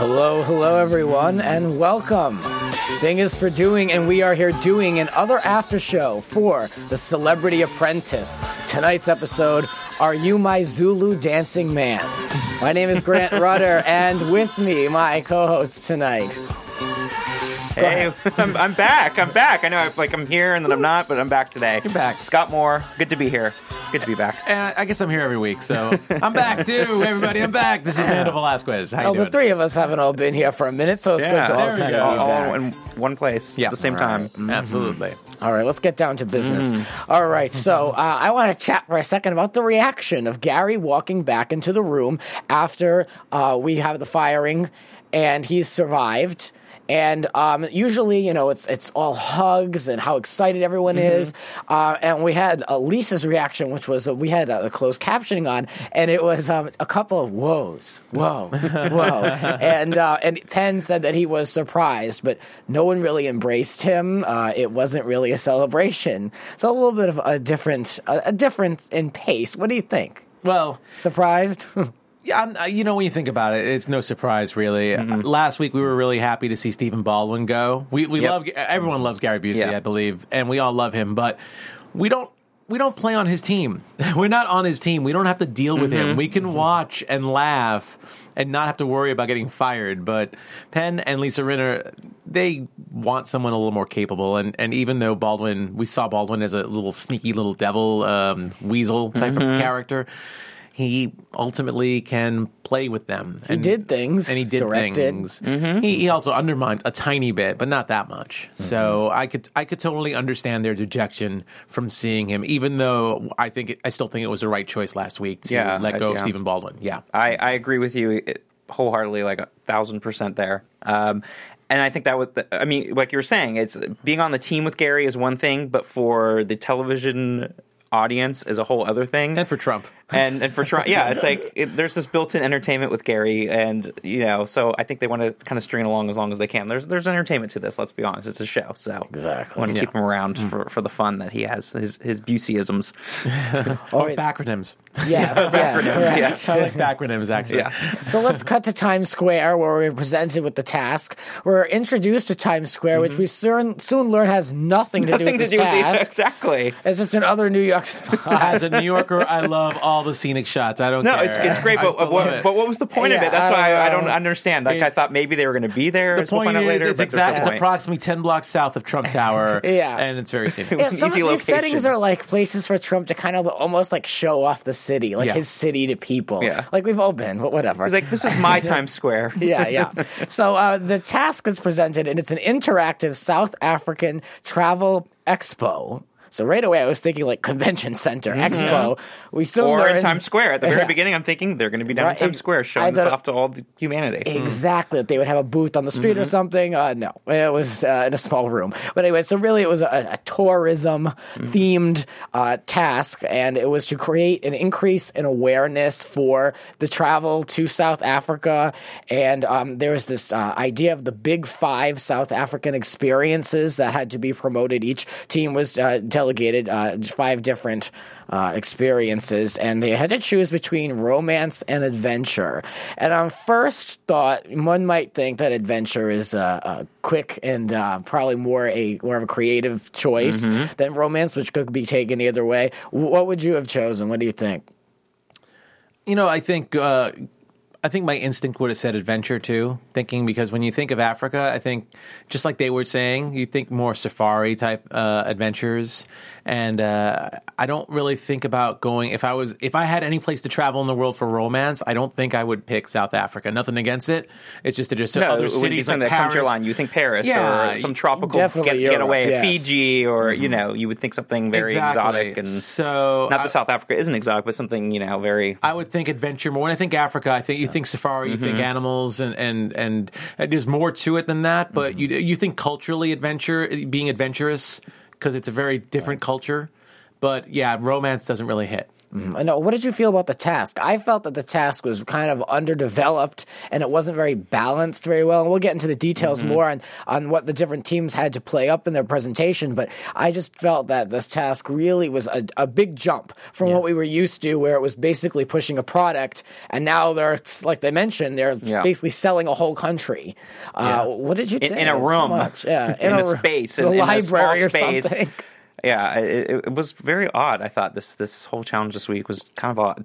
Hello, hello, everyone, and welcome. Bing is for doing, and we are here doing another after show for The Celebrity Apprentice. Tonight's episode Are You My Zulu Dancing Man? My name is Grant Rudder, and with me, my co host tonight. Hey, I'm, I'm back. I'm back. I know, I'm, like I'm here and then I'm not, but I'm back today. You're back. Scott Moore. Good to be here. Good to be back. And I guess I'm here every week, so I'm back too, everybody. I'm back. This is Nando Velasquez. How you Oh, doing? the three of us haven't all been here for a minute, so it's Yeah, good to all there we kind go. of be all back. in one place Yeah. at the same All time. right. Absolutely. All right, let's get down to business. Mm-hmm. All right, so uh, I want to chat for a second about the reaction of Gary walking back into the room after uh, we have the firing, and he's survived. And um, usually, you know, it's it's all hugs and how excited everyone Mm-hmm. is. Uh, and we had uh, Lisa's reaction, which was uh, we had uh, the closed captioning on, and it was um, a couple of whoas, whoa, whoa. and uh, and Penn said that he was surprised, but no one really embraced him. Uh, it wasn't really a celebration, so a little bit of a different a, a difference in pace. What do you think? Well, Surprised? yeah, I'm, uh, you know when you think about it, it's no surprise really. Uh, Last week we were really happy to see Stephen Baldwin go. We we Yep. love everyone loves Gary Busey, Yeah. I believe, and we all love him, but we don't. We don't play on his team. We're not on his team. We don't have to deal with him. We can watch and laugh and not have to worry about getting fired. But Penn and Lisa Rinna, they want someone a little more capable. And, and even though Baldwin, we saw Baldwin as a little sneaky little devil, um, weasel type of character, he ultimately can play with them. He did things, and he did directed. things. He, he also undermined a tiny bit, but not that much. So I could I could totally understand their dejection from seeing him, even though I think it, I still think it was the right choice last week to Yeah, let I- go of yeah. Stephen Baldwin. Yeah. I, I agree with you wholeheartedly, like a thousand percent there. Um, and I think that with the, I mean, like you were saying, it's being on the team with Gary is one thing, but for the television audience is a whole other thing. And for Trump. And and for Trump, yeah, it's like it, there's this built-in entertainment with Gary, and you know, so I think they want to kind of string along as long as they can. There's there's entertainment to this. Let's be honest, it's a show, so Exactly. want to Yeah. keep him around for, for the fun that he has, his his Buseyisms. All Or right. backronyms. Yes, yes, correct. yes. I like backronyms, actually. Yeah. So let's cut to Times Square, where we're presented with the task. We're introduced to Times Square, which we soon soon learn has nothing to do Mm-hmm. With to this do with the task. exactly. It's just another New York spot. As a New Yorker, I love all the scenic shots. I don't No, care. it's it's great, I but what, it. but what was the point of it? That's I why don't I, I don't understand. Like It- I thought maybe they were going to be there. the as we'll point is, later, it's but there's no. It's approximately ten blocks south of Trump Tower. Yeah. and it's very scenic. was Yeah, an some of easy these settings are like places for Trump to kind of almost like show off the city, like Yeah. his city to people. Yeah. Like we've all been, but whatever. He's like, this is my Times Square. yeah, yeah. So uh, the task is presented, and it's an interactive South African travel expo. So right away, I was thinking like convention center expo. We still Mm-hmm. Or in Times Square. At the very Yeah. beginning, I'm thinking they're going to be down Right, in Times Square showing this off to all the humanity. Exactly, that they would have a booth on the street Mm-hmm. or something. Uh, no, it was uh, in a small room. But anyway, so really, it was a, a tourism Mm-hmm. themed uh, task, and it was to create an increase in awareness for the travel to South Africa. And um, there was this uh, idea of the big five South African experiences that had to be promoted. Each team was uh, delegated uh, five different uh, experiences, and they had to choose between romance and adventure. And on first thought, one might think that adventure is uh, uh, quick and uh, probably more a more of a creative choice than romance, which could be taken either way. What would you have chosen? What do you think? you know, I think uh, I think my instinct would have said adventure too. Thinking because when you think of Africa, I think just like they were saying, you think more safari type uh, adventures, and uh, I don't really think about going. If I was, if I had any place to travel in the world for romance, I don't think I would pick South Africa. Nothing against it. It's just that there's No, other it wouldn't be cities something like that comes Paris. line. You think Paris Yeah, or some tropical get, Europe, getaway, yes. Fiji, or you know, you would think something very Exactly. exotic and So not I- that South Africa isn't exotic, but something you know very. I would think adventure more. When I think Africa, I think you think safari, you think Mm-hmm. animals, and, and and and there's more to it than that. But you you think culturally adventure, being adventurous, because it's a very different culture. But yeah, romance doesn't really hit. I know. What did you feel about the task? I felt that the task was kind of underdeveloped and it wasn't very balanced very well. And we'll get into the details more on, on what the different teams had to play up in their presentation. But I just felt that this task really was a, a big jump from what we were used to, where it was basically pushing a product. And now they're, like they mentioned, they're Yeah. basically selling a whole country. Uh, what did you In, think? in a So room, much. Yeah, in, a, ro- space, in in, a in library small or space. something. Yeah, it, it- it was very odd. I thought this this whole challenge this week was kind of odd.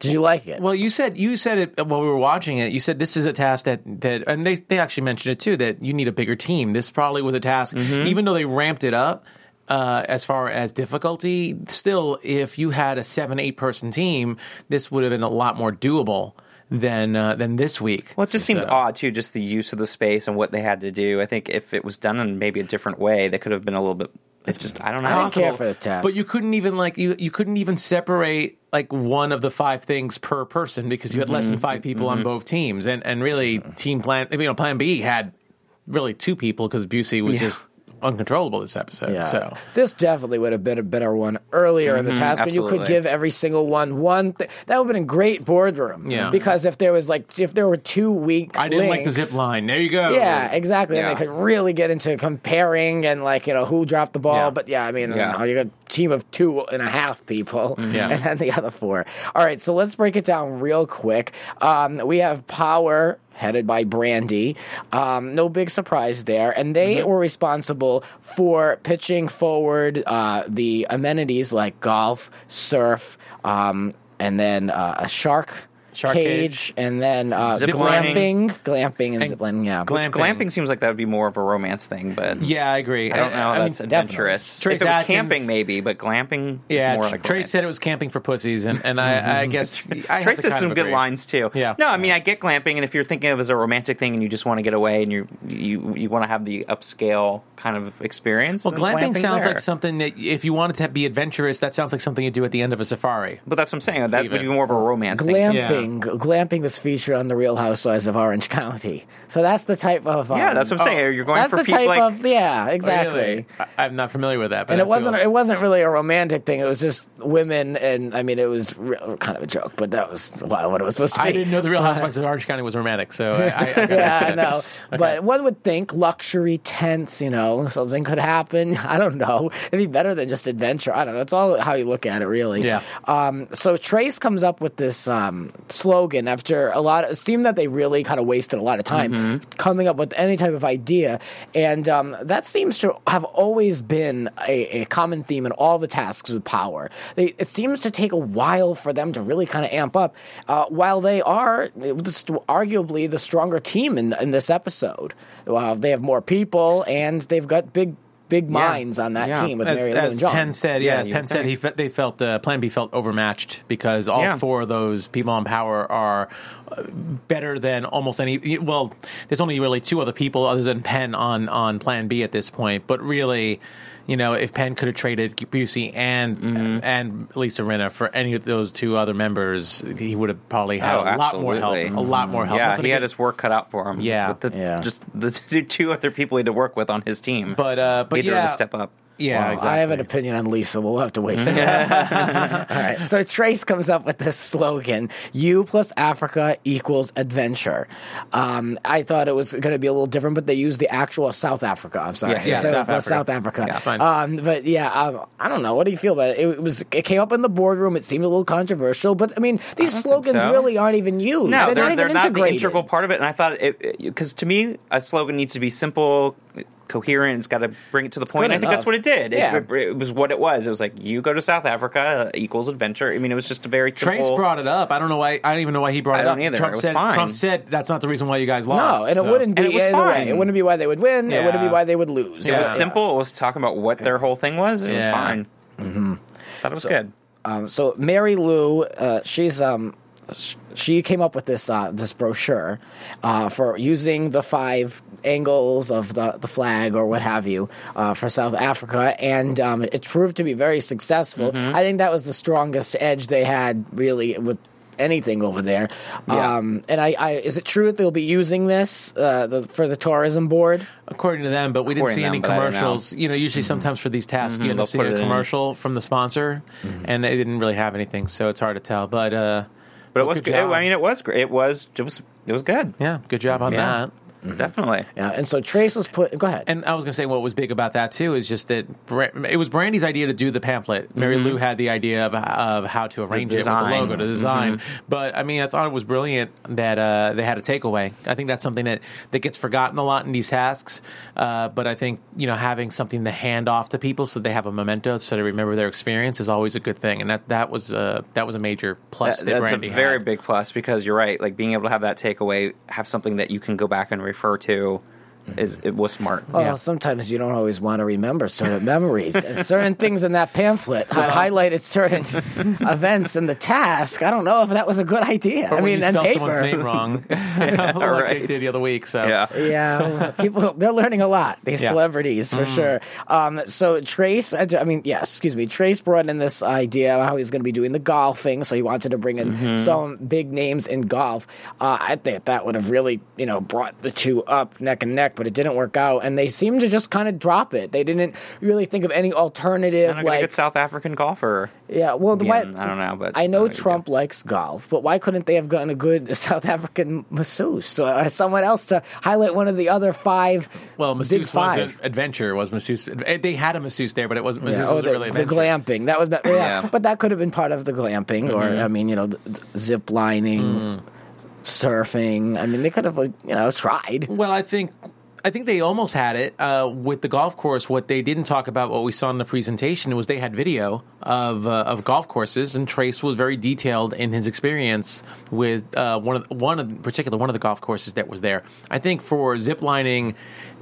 Did you like it? Well, you said you said it while we were watching it. You said this is a task that that, and they they actually mentioned it too that you need a bigger team. This probably was a task, Mm-hmm. even though they ramped it up. Uh, as far as difficulty, still, if you had a seven, eight person team, this would have been a lot more doable than uh, than this week. Well, it just seemed odd too, just the use of the space and what they had to do. I think if it was done in maybe a different way, they could have been a little bit. It's just I don't know. I didn't care for the task. But you couldn't even like you you couldn't even separate like one of the five things per person because you had less Mm-hmm. than five people on both teams, and and really team plan you know Plan B had really two people because Busey was just uncontrollable this episode. Yeah. So this definitely would have been a better one earlier in the mm-hmm, task, but you could give every single one one. Th- that would have been a great boardroom. Yeah. Mm-hmm. Because if there was like if there were two weak, I didn't like the zip line. There you go. Yeah, exactly. And Yeah. they could really get into comparing and like you know who dropped the ball. Yeah. But yeah, I mean, Yeah. you, know, you got a team of two and a half people, mm-hmm. Yeah. and then the other four. All right, so let's break it down real quick. Um, we have power. Headed by Brande. Um, no big surprise there. And they Mm-hmm. were responsible for pitching forward uh, the amenities like golf, surf, um, and then uh, a shark, Shark cage, cage. and then uh, Zip glamping, lining. glamping, and, And zip lining. Yeah, glam- Glamping seems like that would be more of a romance thing, but Yeah, I agree. I don't know. I mean, that's adventurous. Trace if it was Adkins- camping, maybe, but glamping yeah, is more like Trace romance. said it was camping for pussies, and, and I, I guess I have Trace has some of good lines too. Yeah. No, I mean I get glamping, and if you're thinking of it as a romantic thing and you just want to get away and you you you want to have the upscale kind of experience. Well, then glamping sounds there. like something that if you wanted to be adventurous, that sounds like something you do at the end of a safari. But that's what I'm saying. That would be more of a romance thing. too. Glamping. Glamping was featured on the Real Housewives of Orange County. So that's the type of um, Yeah, that's what I'm saying. You're going that's for the people type like of yeah, exactly. Really? I, I'm not familiar with that, but And it wasn't cool. it wasn't really a romantic thing. It was just women, and I mean, it was re- kind of a joke, but that was well, what it was supposed to be. I didn't know the Real Housewives of Orange County was romantic, so I, I, I yeah, I understand. know. But one would think luxury tents, you know, something could happen. I don't know. It'd be better than just adventure. I don't know. It's all how you look at it, really. Yeah. Um, so Trace comes up with this um, slogan after a lot of, it seemed that they really kind of wasted a lot of time Mm-hmm. coming up with any type of idea. And um, that seems to have always been a, a common theme in all the tasks with power. They, it seems to take a while for them to really kind of amp up, uh, while they are arguably the stronger team in, in this episode. Uh, they have more people and they've got big. Big minds on that Yeah. team with As, Marilu as and Jon. Penn said, yeah, Yeah, as Penn would said, he fe- they felt uh, Plan B felt overmatched because all Yeah. four of those people on power are uh, better than almost any. Well, there's only really two other people other than Penn on on Plan B at this point, but really. You know, if Penn could have traded Busey and Mm-hmm. and Lisa Rinna for any of those two other members, he would have probably had Oh, a lot more help. absolutely. A lot more help. Yeah, Nothing he had against- his work cut out for him. Yeah. with the, Yeah. just the two two other people he had to work with on his team. But uh, but Neither of yeah, to step up. Yeah, Well, exactly. I have an opinion on Lisa. We'll have to wait for that. All right. So Trace comes up with this slogan: "You plus Africa equals adventure." Um, I thought it was going to be a little different, but they used the actual South Africa. I'm sorry, Yeah, yeah, South Africa. South Africa. Yeah, fine. Um, but yeah, um, I don't know. What do you feel about it? It was. It came up in the boardroom. It seemed a little controversial, but I mean, these think slogans so. really aren't even used. No, they're, they're, not even they're not the integral part of it. And I thought it because to me, a slogan needs to be simple, coherent. It's got to bring it to the point. I think that's what it did. It, Yeah. it, it was what it was. It was like you go to South Africa uh, equals adventure. I mean, it was just a very Trace simple. brought it up. I don't know why. I don't even know why he brought I it don't up. either. Trump It was said. fine. Trump said that's not the reason why you guys lost. No, and it so- wouldn't be And it was either way. fine. It wouldn't be why they would win. It wouldn't be why they would lose. It was simple. It was talking about what their whole thing was. It was fine. Mm-hmm. Thought it was good. Um, so Marilu, uh, she's um, sh- she came up with this uh, this brochure uh, for using the five angles of the, the flag or what have you uh, for South Africa, and um, it proved to be very successful. Mm-hmm. I think that was the strongest edge they had really with anything over there. Yeah. Um, and I, I, is it true that they'll be using this uh, the, for the tourism board? according to them, but we didn't see to any them, but I don't know. commercials. You know, usually sometimes for these tasks, you end they'll up seeing put a it in. commercial from the sponsor, and they didn't really have anything, so it's hard to tell. But uh, But it was good good. I mean, it was great. It was. It was. It was good. yeah, good job on Yeah. that. Definitely. Yeah, and so Trace was put. Go ahead. And I was going to say what was big about that too is just that it was Brande's idea to do the pamphlet. Marilu had the idea of, of how to arrange it with the design. logo, the design. But I mean, I thought it was brilliant that uh, they had a takeaway. I think that's something that, that gets forgotten a lot in these tasks. Uh, but I think you know having something to hand off to people so they have a memento, so they remember their experience, is always a good thing. And that that was uh, that was a major plus. That- that that's a very had. big plus because you're right. Like being able to have that takeaway, have something that you can go back and refer to, is it was smart. Well, Yeah. sometimes you don't always want to remember certain memories and certain things in that pamphlet hi- highlighted certain events in the task. I don't know if that was a good idea. Or I when mean, you on spell paper. someone's name wrong, like they did the other week. So Yeah. Yeah, well, people they're learning a lot. These Yeah. celebrities for sure. Um, so Trace, I I mean, yes, excuse me. Trace brought in this idea of how he's going to be doing the golfing. So he wanted to bring in some big names in golf. Uh, I think that would have really, you know, brought the two up neck and neck, but it didn't work out. And they seemed to just kind of drop it. They didn't really think of any alternative. And I'm gonna like, get South African golfer. yeah, well, the Again, why, I don't know, but I know there you Trump likes golf, but why couldn't they have gotten a good South African masseuse or someone else to highlight one of the other five? Well, big masseuse five? wasn't adventure. Was masseuse? eh, They had a masseuse there, but it wasn't. Masseuse Yeah, oh, wasn't the, really the glamping. That was, yeah, Yeah. but that could have been part of the glamping, or I mean, you know, the, the zip lining, surfing. I mean, they could have, you know, tried. Well, I think I think they almost had it uh, with the golf course. What they didn't talk about, what we saw in the presentation, was they had video of uh, of golf courses, and Trace was very detailed in his experience with uh, one of one in particular one of the golf courses that was there. I think for zip lining.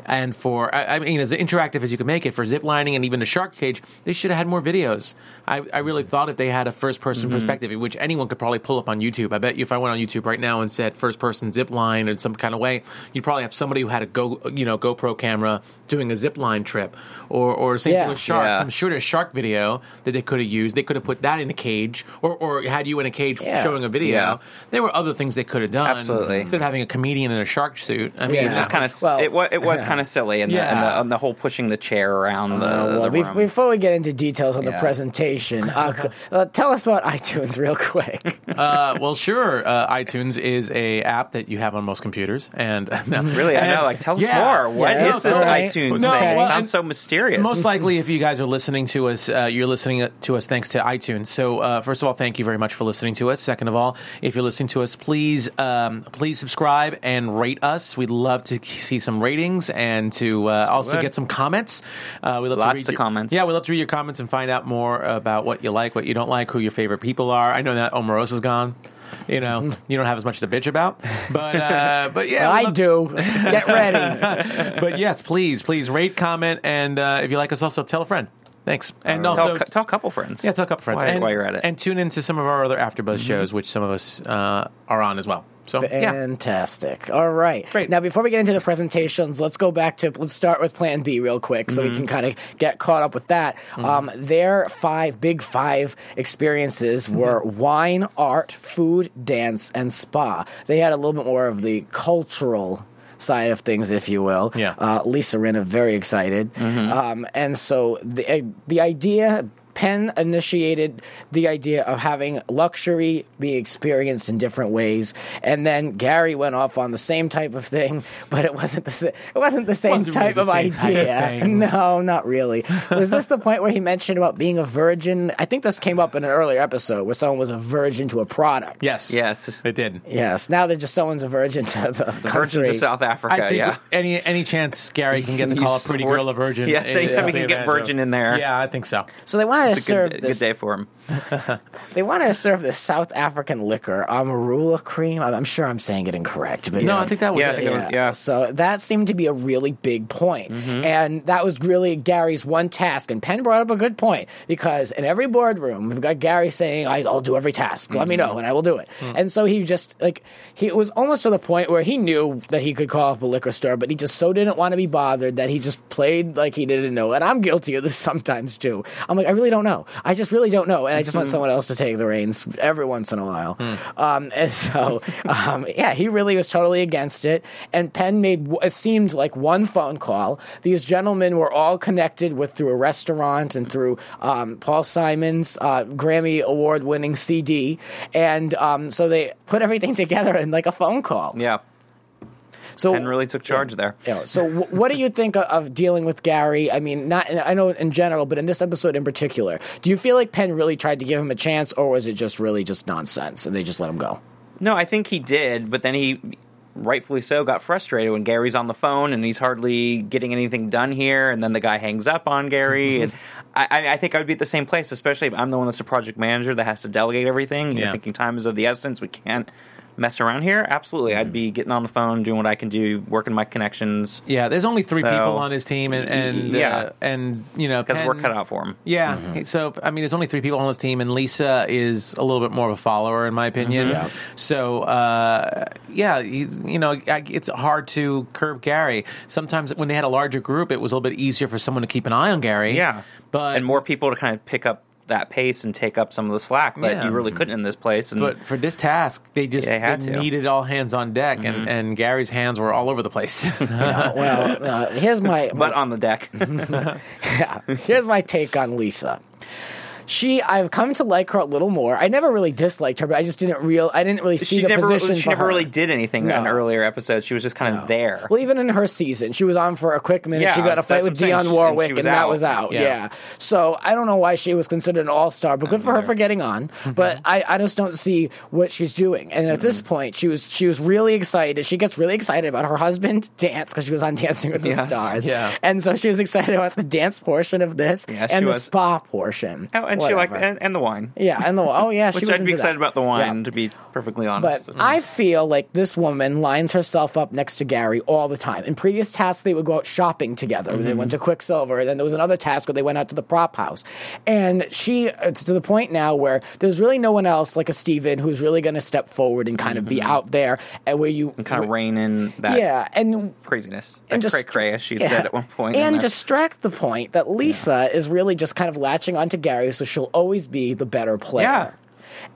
And for, I I mean, as interactive as you can make it, for zip lining and even the shark cage, they should have had more videos. I, I really thought if they had a first person perspective, which anyone could probably pull up on YouTube. I bet you if I went on YouTube right now and said first person zip line in some kind of way, you'd probably have somebody who had a go, you know, GoPro camera doing a zip line trip, or or same Yeah. thing with sharks. Yeah. I'm sure there's shark video that they could have used. They could have put that in a cage, or or had you in a cage Yeah. showing a video. Yeah. There were other things they could have done. Absolutely. instead of having a comedian in a shark suit. I mean, Yeah. It was kind of Well, it was it was yeah. kind of silly and, the, Yeah. and, the, and the whole pushing the chair around the, Uh, well, the room. before we get into details on the Yeah. Presentation, uh, uh, tell us about iTunes real quick. uh, well, sure. Uh, iTunes is a app that you have on most computers, and Really, I and- know. Like, tell us yeah. more. What is Yeah, this so- iTunes No, thing? well, it sounds so mysterious. Most likely, if you guys are listening to us, uh, you're listening to us thanks to iTunes. So, uh, first of all, thank you very much for listening to us. Second of all, if you're listening to us, please um, please subscribe and rate us. We'd love to see some ratings and to uh, also would. get some comments. Uh, we love Lots to read of your- comments. Yeah, we love to read your comments and find out more about what you like, what you don't like, who your favorite people are. I know that Omarosa's gone. You know, you don't have as much to bitch about, but uh, but yeah, we I love- do. Get ready. but yes, please, please rate, comment, and uh, if you like us, also tell a friend. Thanks, and tell, also tell a couple friends. yeah, tell a couple friends, While- and, while you're at it. and tune into some of our other AfterBuzz shows, which some of us uh, are on as well. So yeah, Fantastic. All right. Great. Now, before we get into the presentations, let's go back to let's start with Plan B real quick, so Mm-hmm. we can kind of get caught up with that. Um, their five big five experiences Mm-hmm. were wine, art, food, dance, and spa. They had a little bit more of the cultural side of things, if you will. Yeah. Uh, Lisa Rinna very excited, Mm-hmm. um, and so the uh, the idea Penn initiated the idea of having luxury be experienced in different ways, and then Gary went off on the same type of thing, but it wasn't the sa- it wasn't the same Wasn't really type the of same type of idea. no, not really. Was this the point where he mentioned about being a virgin? I think this came up in an earlier episode where someone was a virgin to a product. Yes. Yes. It did. Yes. Now they're just someone's a virgin to the, Virgin country. to South Africa. I think yeah. any any chance Gary can get to call a pretty girl a virgin. Yeah, anytime uh, we can get virgin in there. Yeah, I think so. So they wanted to It's a serve good, this. good day for him. They wanted to serve the South African liquor, amarula cream. I'm, I'm sure I'm saying it incorrect, but No, I think that was Yeah, I it. think it was- yeah. So that seemed to be a really big point. Mm-hmm. and that was really Gary's one task. And Penn brought up a good point because in every boardroom we've got Gary saying, I, "I'll do every task. Let Mm-hmm. me know, and I will do it." Mm. And so he just like he it was almost to the point where he knew that he could call up a liquor store, but he just so didn't want to be bothered that he just played like he didn't know. And I'm guilty of this sometimes too. I'm like, I really don't know. I just really don't know, and I just want someone else to take the reins every once in a while. Hmm. Um, and so, um, yeah, he really was totally against it. And Penn made it seemed like one phone call. These gentlemen were all connected with through a restaurant and through um, Paul Simon's uh, Grammy award winning CD, and um, so they put everything together in like a phone call. Yeah. So Penn really took charge there. yeah, so, w- what do you think of, dealing with Gary? I mean, not I know in general, but in this episode in particular, do you feel like Penn really tried to give him a chance, or was it just really just nonsense and they just let him go? No, I think he did, but then he rightfully so got frustrated when Gary's on the phone and he's hardly getting anything done here and then the guy hangs up on Gary and I, I- I think I would be at the same place, especially if I'm the one that's a project manager that has to delegate everything. You're Yeah. thinking time is of the essence. We can't mess around here. Absolutely. I'd be getting on the phone, doing what I can do, working my connections. Yeah, there's only three So- people on his team, and, and Yeah. uh, and you know, Because we're cut out for him. Yeah, Mm-hmm. so I mean, there's only three people on his team, and Lisa is a little bit more of a follower, in my opinion. Mm-hmm. So, uh, yeah, he's, you know, I- it's hard to curb Gary. Sometimes when they had a larger group, it was a little bit easier for someone to keep an eye on Gary. Yeah. but and more people to kind of pick up that pace and take up some of the slack that Yeah. you really couldn't in this place. And But for this task, they just They had they to. needed all hands on deck, Mm-hmm. and, and Gary's hands were all over the place. well, uh, here's my, but on the deck. yeah, here's my take on Lisa. She, I've come to like her a little more. I never really disliked her, but I just didn't real. I didn't really see she the never position. she for never her. really did anything No. in earlier episodes. She was just kind of there. Well, even in her season, she was on for a quick minute. Yeah, she got a fight with I'm. Dionne She- and Warwick, and, that was out. Yeah. Yeah. So I don't know why she was considered an all star, but good for her for getting on. Mm-hmm. But I, I just don't see what she's doing. And at this point, she was she was really excited. She gets really excited about her husband dance because she was on Dancing with the Yes. Stars. Yeah. And so she was excited about the dance portion of this Yeah, she and the was. spa portion. Oh, and she liked Whatever. and, and the wine. yeah, and the oh yeah, she Which was I'd be excited that. about the wine, Yeah. to be perfectly honest. But honest. Mm. I feel like this woman lines herself up next to Gary all the time. In previous tasks, they would go out shopping together. They mm-hmm. went to Quiksilver, and then there was another task where they went out to the prop house. And she, it's to the point now where there's really no one else like a Stephen who's really going to step forward and kind of be mm-hmm. out there, and where you kind of rein in that yeah, and craziness. and just cray cray, as she'd yeah. said at one point. and distract the point that Lisa is really just kind of latching onto Gary, so she'll always be the better player. Yeah.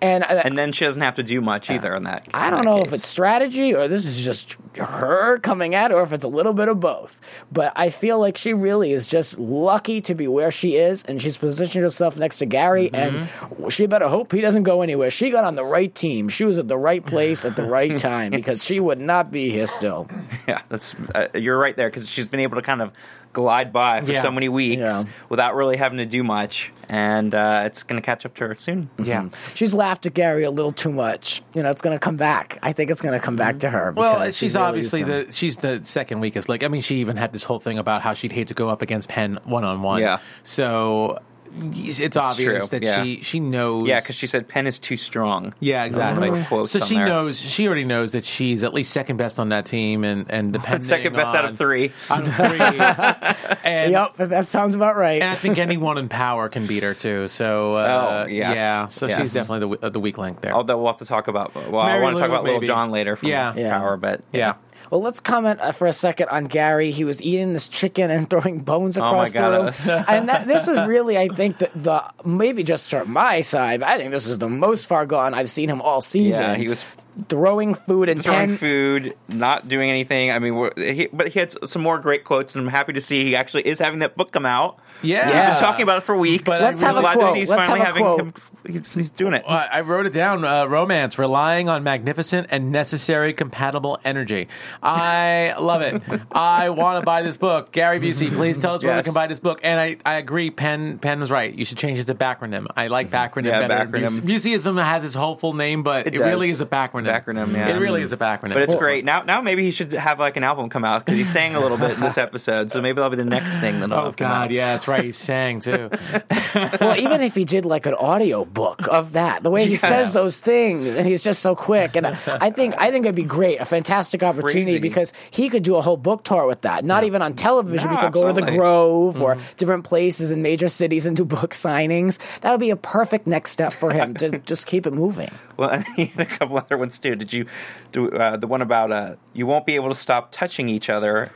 And, uh, and then she doesn't have to do much either in that. I don't that know case. if it's strategy or this is just her coming at, or if it's a little bit of both. But I feel like she really is just lucky to be where she is, and she's positioned herself next to Gary, Mm-hmm. and she better hope he doesn't go anywhere. She got on the right team. She was at the right place at the right time because she would not be here still. Yeah, that's uh, you're right there because she's been able to kind of glide by for Yeah. so many weeks Yeah. without really having to do much, and uh, it's going to catch up to her soon. yeah. She's laughed at Gary a little too much. You know, it's going to come back. I think it's going to come back to her. Well, because she's really obviously the she's the second weakest. Like, I mean, she even had this whole thing about how she'd hate to go up against Penn one on one. Yeah. So it's obvious true, that yeah. she she knows. Yeah, because she said Penn is too strong. Yeah, exactly. Like quotes so she there. knows. She already knows that she's at least second best on that team, and and depending Second best out of three. Out of three. and, Yep, that- that sounds about right. and I think anyone in power can beat her too. So uh, Oh, yes. yeah. So Yes. she's definitely the w- the weak link there. Although we'll have to talk about. Well, I want to talk Lou, about Little. John later from Yeah. Yeah. Power, but yeah. Well, let's comment uh, for a second on Gary. He was eating this chicken and throwing bones Oh my across God, the room, and that, this is really, I think, the, the maybe just from my side, but I think this is the most far gone I've seen him all season. yeah, he was throwing food and throwing Penn. food, not doing anything. I mean, we're- he, but he had some more great quotes, and I'm happy to see he actually is having that book come out. Yeah. We've Yes. been talking about it for weeks. But Let's I'm have a glad to quote. see he's Let's have a quote. Him. He's, he's doing it. Uh, I wrote it down. Uh, romance, relying on magnificent and necessary compatible energy. I love it. I want to buy this book. Gary Busey, please tell us where we can buy this book. And I, I agree. Penn Penn was right. You should change it to backronym. I like backronym Yeah, better. backronym. Buse- Buseyism has its whole full name, but it, It really is a backronym. Backronym, yeah. It really is a backronym. But it's great. Now, now maybe he should have like an album come out because he sang a little bit in this episode. So maybe that'll be the next thing that. Oh God, yeah, that's right. He sang too. well, even if he did like an audio book of that, the way he says those things, and he's just so quick, and I think I think it'd be great, a fantastic opportunity Crazy. because he could do a whole book tour with that. Not even on television, No, he could go to the absolutely. Grove or different places in major cities and do book signings. That would be a perfect next step for him to just keep it moving. Well, and he had a couple other ones too. Did you do uh, the one about uh, you won't be able to stop touching each other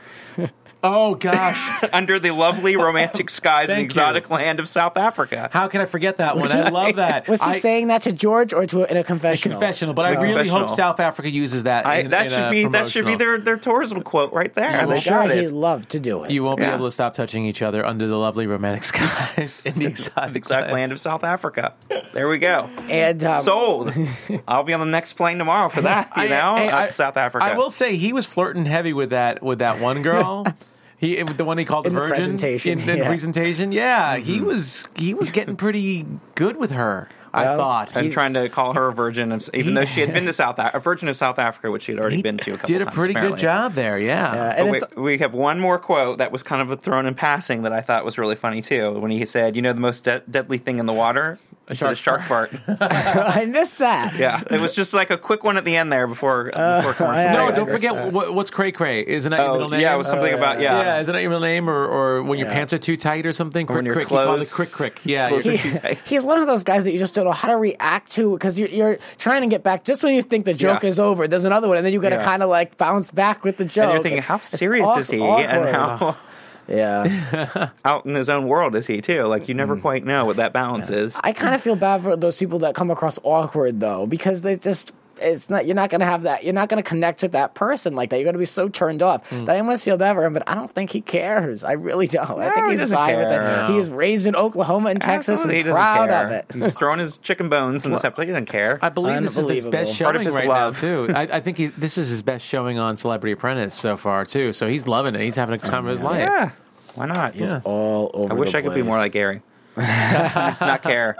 oh gosh, under the lovely romantic skies and Thank exotic you. land of South Africa? how can I forget that one? I love that. Was he I- saying that to George or to in a confessional? A confessional? But I really hope South Africa uses that. I, in- that in should a be that should be their their tourism quote right there. I'm sure he'd love to do it. You won't Yeah. be able to stop touching each other under the lovely romantic skies in the exotic, The exact land of South Africa. There we go. and um, Sold. I'll be on the next plane tomorrow for that. You I- know, I- I- South Africa. I will say he was flirting heavy with that with that one girl. He the one he called In the the virgin presentation, in, in yeah. presentation. Yeah, he mm-hmm. was he was getting pretty good with her. I Well, thought. I'm He's- trying to call her a virgin, of, even He- though she had been to South Africa, a virgin of South Africa, which she had already he been to a couple did a times, pretty apparently. good job there. Yeah. But and wait, we have one more quote that was kind of a thrown in passing that I thought was really funny too. When he said, "You know, the most de- deadly thing in the water is a shark fart." I missed that. yeah, it was just like a quick one at the end there before uh, before commercial. I- No, don't forget that. what, what's cray cray. Isn't that Oh, your middle name? yeah, it was something about uh, yeah. yeah, isn't that your middle name, or, or when your pants are too tight or something? when Crick, your crick. He clothes- crick crick. Yeah, clothes your- are too tight. He's one of those guys that you just don't know how to react to because you're, you're trying to get back. Just when you think the joke Yeah. is over, there's another one, and then you got to Yeah. kind of like bounce back with the joke. And you're thinking, how serious awk- is he, awkward. and how Yeah, out in his own world is he too? Like you Mm. never quite know what that balance is. I kind of feel bad for those people that come across awkward though because they just. It's not. You're not gonna have that. You're not gonna connect with that person like that. You're gonna be so turned off. Hmm. That I almost feel bad for him, but I don't think he cares. I really don't. I think he he's doesn't fine with care. it. He is raised in Oklahoma and Texas Absolutely, he and doesn't proud care. of it. He's throwing his chicken bones in the septic. He doesn't care. I believe this is his Unbelievable. best Part of showing his right love. now too. I, I think he, this is his best showing on Celebrity Apprentice so far too. So he's loving it. He's having a time of his life. yeah, why not? Yeah. All over. I wish the I could be more like Gary. Just not care.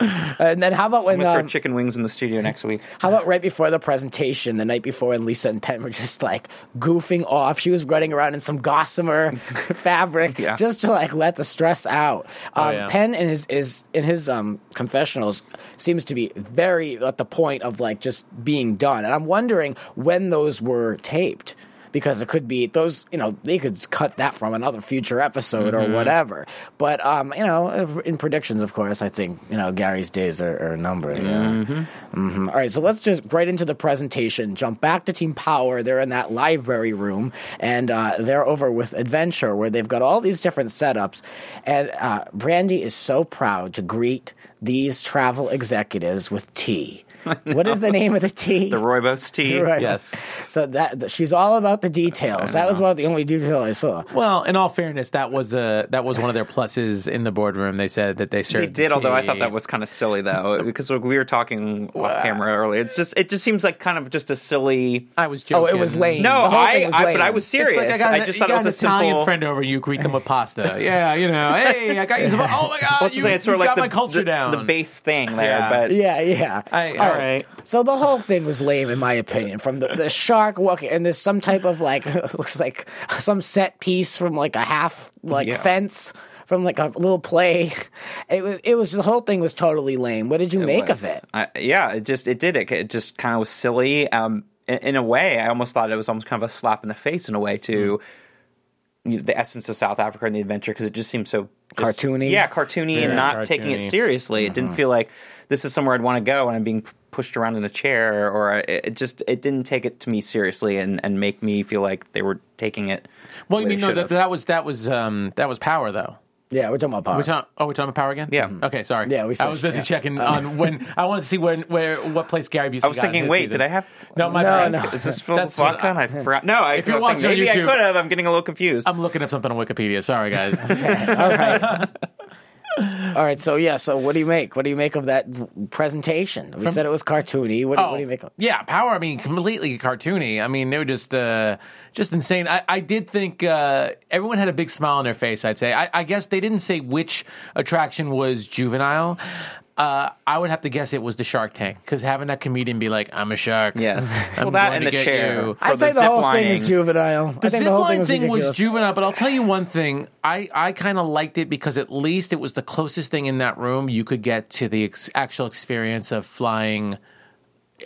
And then how about when gonna um, chicken wings in the studio next week. How about right before the presentation, the night before, and Lisa and Penn were just like goofing off? She was running around in some gossamer fabric Yeah. just to like let the stress out. Um, yeah. Penn in his is in his um, confessionals seems to be very at the point of like just being done, and I'm wondering when those were taped. Because it could be those, you know, they could cut that from another future episode Mm-hmm. or whatever. But, um, you know, in predictions, of course, I think, you know, Gary's days are, are numbered. yeah. Mhm. All right, so let's just right into the presentation. Jump back to Team Power. They're in that library room, and uh, they're over with Adventure, where they've got all these different setups. And uh, Brande is so proud to greet these travel executives with tea. What is the name of the tea? The rooibos tea. Right. Yes. So that that- she's all about the details. That was about the only detail I saw. Well, in all fairness, that was uh, that was one of their pluses in the boardroom. They said that they served. They did, the although I thought that was kind of silly though, because we were talking off camera earlier. It's just it just seems like kind of just a silly. I was Oh, joking. it was lame. No, I, thing was I but. I was serious. like I, got I just you thought it was an a simple. Italian friend over. You greet them with pasta. yeah, you know. Hey, I got you. Some, oh my god, Well, to you, it's sort of you like got the, my culture the, down. the base thing there, Yeah. but Yeah, yeah. I- All all right. So the whole thing was lame, in my opinion. From the, the shark walking, and there's some type of like looks like some set piece from like a half like Yeah. fence from like a little play. It was it was the whole thing was totally lame. What did you make was. of it? I, yeah, it just it did it. It just kind of was silly. Um, in, in a way, I almost thought it was almost kind of a slap in the face in a way to you know, the essence of South Africa and the adventure because it just seemed so just- Cartoony? Yeah, cartoony and Yeah, not taking it seriously. It Mm-hmm. didn't feel like this is somewhere I'd want to go and I'm being pushed around in a chair or uh, it, it just it didn't take it to me seriously and, and make me feel like they were taking it. well, you way mean no, that, that was that was um, that was power though. Yeah, we're talking about power. We're talking, oh, we're talking about power again. Yeah. Mm-hmm. Okay, sorry. Yeah, we I was busy yeah. checking um, on when I wanted to see when where what place Gary Busey. I was got thinking, wait, season. did I have? No, my No, bad. no. Is this filled with That's vodka? And I forgot. No, I, If you're I was thinking, watching on maybe I could have. I'm getting a little confused. I'm looking up something on Wikipedia. Sorry, guys. All right. All right. So yeah. So what do you make? What do you make of that presentation? We said it was cartoony. What do, what do you make of? Oh, Yeah, Power. I mean, completely cartoony. I mean, they were just uh, just insane. I, I did think uh, everyone had a big smile on their face. I'd say. I, I guess they didn't say which attraction was juvenile. Uh, I would have to guess it was the Shark Tank because having that comedian be like, "I'm a shark." Yes. I'm Well, that going and to the get chair. you." I'd say the whole thing is juvenile. The I think the whole thing was thing was juvenile, but I'll tell you one thing. I, I kind of liked it because at least it was the closest thing in that room you could get to the ex- actual experience of flying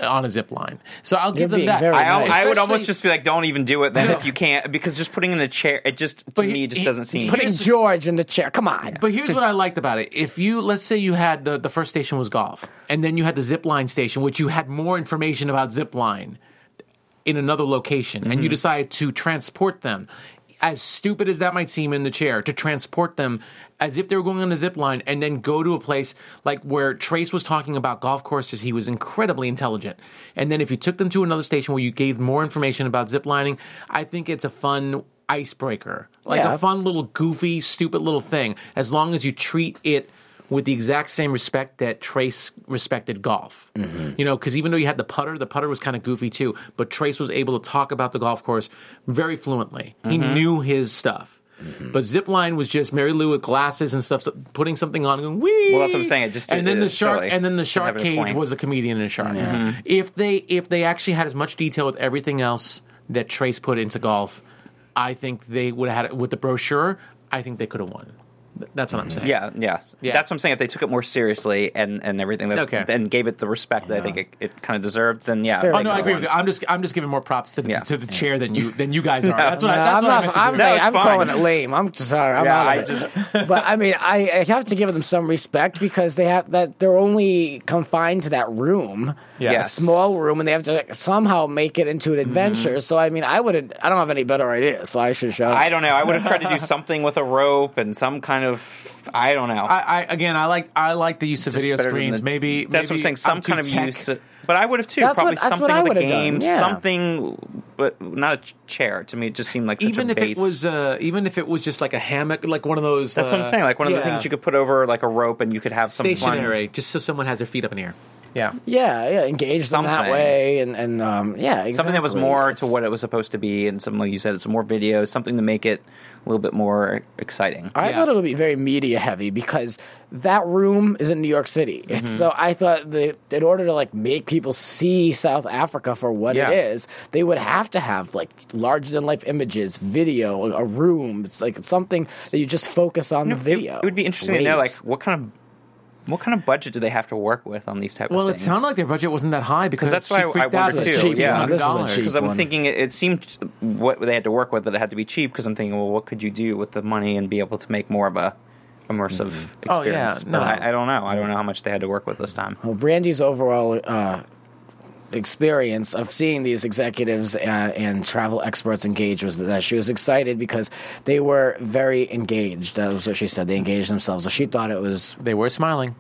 on a zip line. So I'll give them that. I, nice. I would almost just be like, don't even do it then if you can't, because just putting in the chair, it just to But me he- just he- doesn't seem. Putting Here's- George in the chair. Come on. But here's what I liked about it. If you let's say you had the, the first station was golf, and then you had the zip line station, which you had more information about zip line in another location, and you Mm-hmm. decided to transport them. As stupid as that might seem in the chair, to transport them as if they were going on a zip line and then go to a place like where Trace was talking about golf courses, he was incredibly intelligent. And then if you took them to another station where you gave more information about zip lining, I think it's a fun icebreaker. Like Yeah. a fun little goofy, stupid little thing, as long as you treat it with the exact same respect that Trace respected golf. Mm-hmm. You know, because even though you had the putter, the putter was kind of goofy too, but Trace was able to talk about the golf course very fluently. He mm-hmm. knew his stuff. Mm-hmm. But Zipline was just Marilu with glasses and stuff, putting something on and going, wee. Well, that's what I'm saying. It just- and then the shark, silly. and then the shark a cage was a comedian and a shark. If they if they actually had as much detail with everything else that Trace put into golf, I think they would have had it with the brochure. I think they could have won. Th- That's what I'm saying. Yeah, yeah, Yeah. That's what I'm saying. If they took it more seriously and, and everything, that, Okay. and gave it the respect that I think it, it kind of deserved, then yeah. Fair Oh no, I agree. With you. I'm just I'm just giving more props to the, Yeah. to the chair than you than you guys are. That's what I, that's I'm, what I not. meant to I'm. No, I'm calling it lame. I'm sorry. I'm Yeah, out I of it. but I mean, I, I have to give them some respect because they have that they're only confined to that room, Yes. a small room, and they have to somehow make it into an mm-hmm. adventure. So I mean, I wouldn't. I don't have any better ideas. So I should show. I don't know. I would have tried to do something with a rope and some kind of. I don't know. I, I again, I like I like the use of Just video better than screens. the- maybe that's what I'm saying. Some too kind of tech. use, but I would have too. That's Probably what- that's what something I with a would've done, game, yeah. something, but not a ch- chair. To me, it just seemed like such Even a if base. it was, uh, even if it was just like a hammock, like one of those. that's what uh, I'm saying. Like one of the yeah, things you could put over like a rope, and you could have some fun- stationary, just so someone has their feet up in the air. Yeah. yeah, yeah, engage them that Something. way, and and um, yeah, exactly. something that was more to It's- what it was supposed to be, and something like you said, it's more video, something to make it a little bit more exciting. I Yeah. thought it would be very media heavy because that room is in New York City. Mm-hmm. so I thought that in order to like make people see South Africa for what Yeah. it is, they would have to have like larger than life images, video, a room. It's like something that you just focus on the video. It would be interesting to know, like, what kind of what kind of budget do they have to work with on these type Well, of things? Well, it sounded like their budget wasn't that high because that's why I freaked out too, cheap yeah. This is a $100. because I'm one. thinking it, it seemed what they had to work with that it had to be cheap. Because I'm thinking, well, what could you do with the money and be able to make more of a immersive experience? Oh, yeah, no. But I, I don't know. I don't know how much they had to work with this time. Well, Brande's overall uh, experience of seeing these executives uh, and travel experts engage was that she was excited because they were very engaged. That was what she said. They engaged themselves. So she thought it was They were smiling.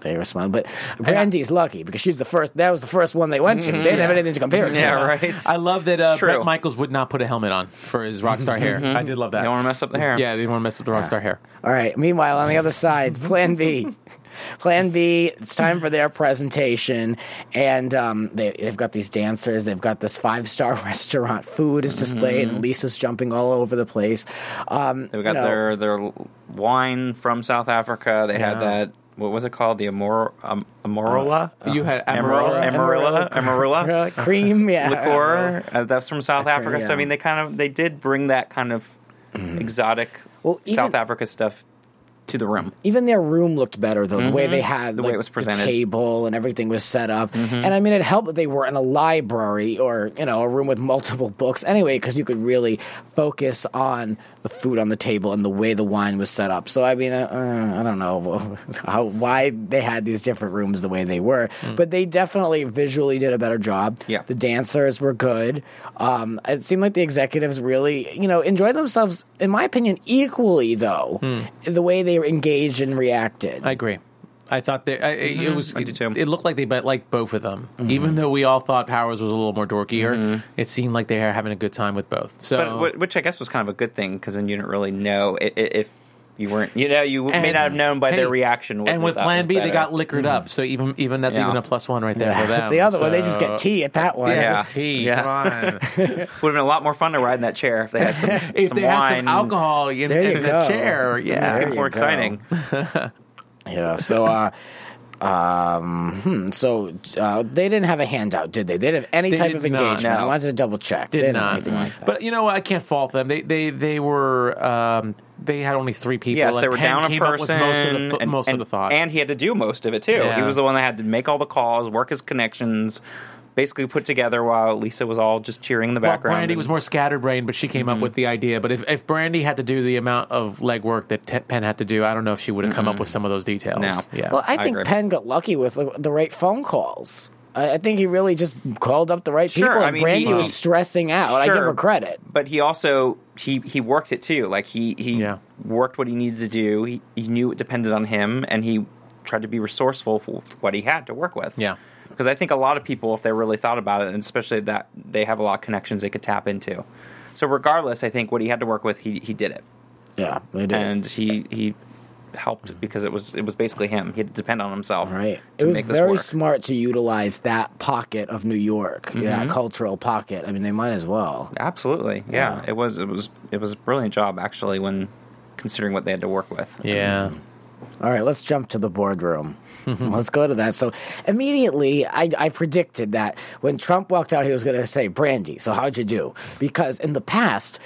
They were smiling. But Brande's lucky because she's the first. That was the first one they went to. They didn't have anything to compare it to. Yeah, right. I love that uh, It's true. Bret Michaels would not put a helmet on for his rock star hair. I did love that. They don't want to mess up the hair. Yeah, they didn't want to mess up the rock star hair. All right. Meanwhile, on the other side, Plan B. Plan B. It's time for their presentation, and um, they, they've got these dancers. They've got this five star restaurant. Food is displayed, and Lisa's jumping all over the place. Um, They've got you know, their their wine from South Africa. They had that. What was it called? The Amor um, Amorola. You had Amarilla, Amarilla. Amarilla, Amarilla uh, cream, yeah, liqueur. Uh, that's from South Africa. So. I mean, they kind of they did bring that kind of exotic Well, South Africa stuff. To the room. even their room looked better though the way they had Mm-hmm. The way it was presented. Mm-hmm. the table and everything was set up and i mean it helped that they were in a library or you know a room with multiple books anyway because you could really focus on the food on the table and the way the wine was set up so i mean uh, uh, i don't know how, why they had these different rooms the way they were but they definitely visually did a better job Mm. Yeah. the dancers were good um, it seemed like the executives really you know enjoyed themselves in my opinion equally though the way they were engaged and reacted I agree. I thought they, I, it was. I do too. It, looked like they bet liked both of them, Mm-hmm. even though we all thought Powers was a little more dorkier. It seemed like they were having a good time with both. So, But which I guess was kind of a good thing because then you didn't really know i- i- if you weren't. You know, you may not have known by hey, their reaction. What and with Plan was B, they got liquored up. So even even that's Yeah. even a plus one right there for them. the other one, they just get tea at that one. Yeah, Yeah. it tea. Yeah. Come on. Would have been a lot more fun to ride in that chair if they had some, if some they wine. had some alcohol in, in the chair, yeah. There Make it more go. exciting. Yeah. So, uh, um, hmm, so uh, they didn't have a handout, did they? They didn't have any They type did of not, engagement. no. I wanted to double check. they Did didn't anything like that. But you know what? I can't fault them. They they they were um, they had only three people. Yes, and they were Penn down a came up with person, most of the, th- and, most and, of the thought. and he had to do most of it too. Yeah. He was the one that had to make all the calls, work his connections, basically put together while Lisa was all just cheering in the well, background. Brande and- was more scatterbrained, but she came Mm-hmm. up with the idea. But if, if Brande had to do the amount of legwork that Te- Penn had to do, I don't know if she would have come up with some of those details. No. Yeah. well, I I think agree. Penn got lucky with like, the right phone calls. I, I think he really just called up the right Sure, people. I mean, Brande he- was stressing out. I give her credit. but he also he he worked it too. Like he he Yeah. worked what he needed to do. He he knew it depended on him, and he tried to be resourceful for what he had to work with. Yeah. Because I think a lot of people, if they really thought about it, and especially that they have a lot of connections they could tap into. So regardless, I think what he had to work with, he he did it, Yeah, they did. and he he helped because it was it was basically him. He had to depend on himself. Right. It was very work. smart to utilize that pocket of New York, Mm-hmm. that cultural pocket. I mean, they might as well. Absolutely, yeah. Yeah. It was it was it was a brilliant job actually when considering what they had to work with. yeah. All right, let's jump to the boardroom. let's go to that. So immediately, I, I predicted that when Trump walked out, he was going to say, Brande, so how'd you do? Because in the past,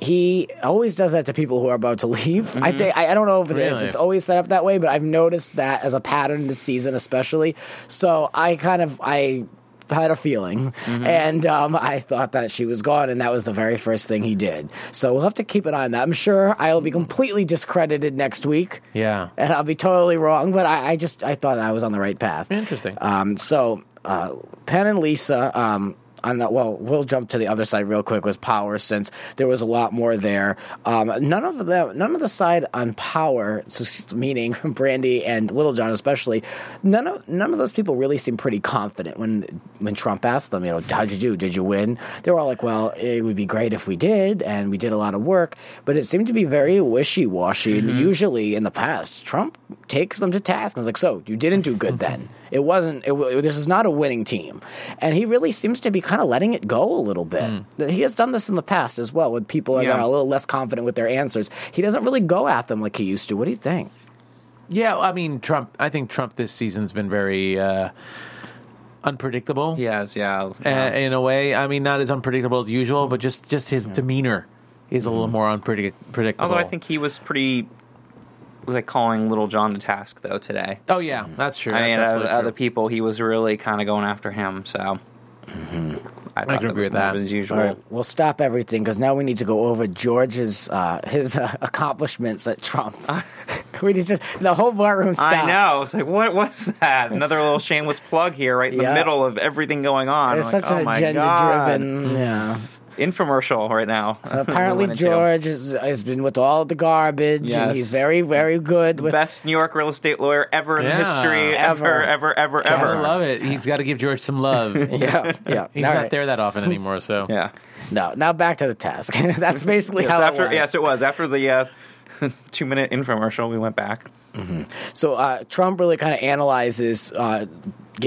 he always does that to people who are about to leave. I mm-hmm. think I, I don't know if it is. Really? It's always set up that way, but I've noticed that as a pattern this season, especially. So I kind of I had a feeling, and um, I thought that she was gone, and that was the very first thing he did. So we'll have to keep an eye on that. I'm sure I'll be completely discredited next week Yeah. and I'll be totally wrong, but I, I just I thought I was on the right path. Interesting. Um, so uh, Penn and Lisa. Um, on that, well, we'll jump to the other side real quick with Power, since there was a lot more there. Um, none of the none of the side on Power, meaning Brande and Little Jon especially, none of none of those people really seemed pretty confident when when Trump asked them, you know, how'd you do? Did you win? They were all like, well, it would be great if we did, and we did a lot of work, but it seemed to be very wishy washy. And usually in the past, Trump takes them to task and is like, so you didn't do good then. It wasn't. It, wa- this is not a winning team, and he really seems to be kind of letting it go a little bit. He has done this in the past as well with people that Yeah. are a little less confident with their answers. He doesn't really go at them like he used to. What do you think? Yeah, I mean Trump. I think Trump this season's been very uh, unpredictable. Yes, yeah. uh, in a way. I mean, not as unpredictable as usual, but just just his demeanor is a little more unpredict- predictable. Although I think he was pretty like calling Little Jon to task though today. Oh yeah, that's true. I That's mean, of absolutely other people, he was really kind of going after him. So I, thought can that agree was with that. as usual. All right, we'll stop everything because now we need to go over George's uh, his uh, accomplishments at Trump. we need to. The whole barroom stops. I know. It's like, what was that? Another little shameless plug here, right in Yeah. the middle of everything going on. It's I'm like, such oh an my agenda-driven. Yeah. God. infomercial right now. So apparently We went into. George is, has been with all the garbage, and Yes. he's very, very good with. best New York real estate lawyer ever in history, Ever. ever, ever, ever, I ever. love it. He's got to give George some love. Yeah, yeah. He's All not right. there that often anymore. So Yeah. No, now back to the task. That's basically Yes, how after, it was. yes, it was after the uh, two-minute infomercial. We went back. So uh, Trump really kind of analyzes uh,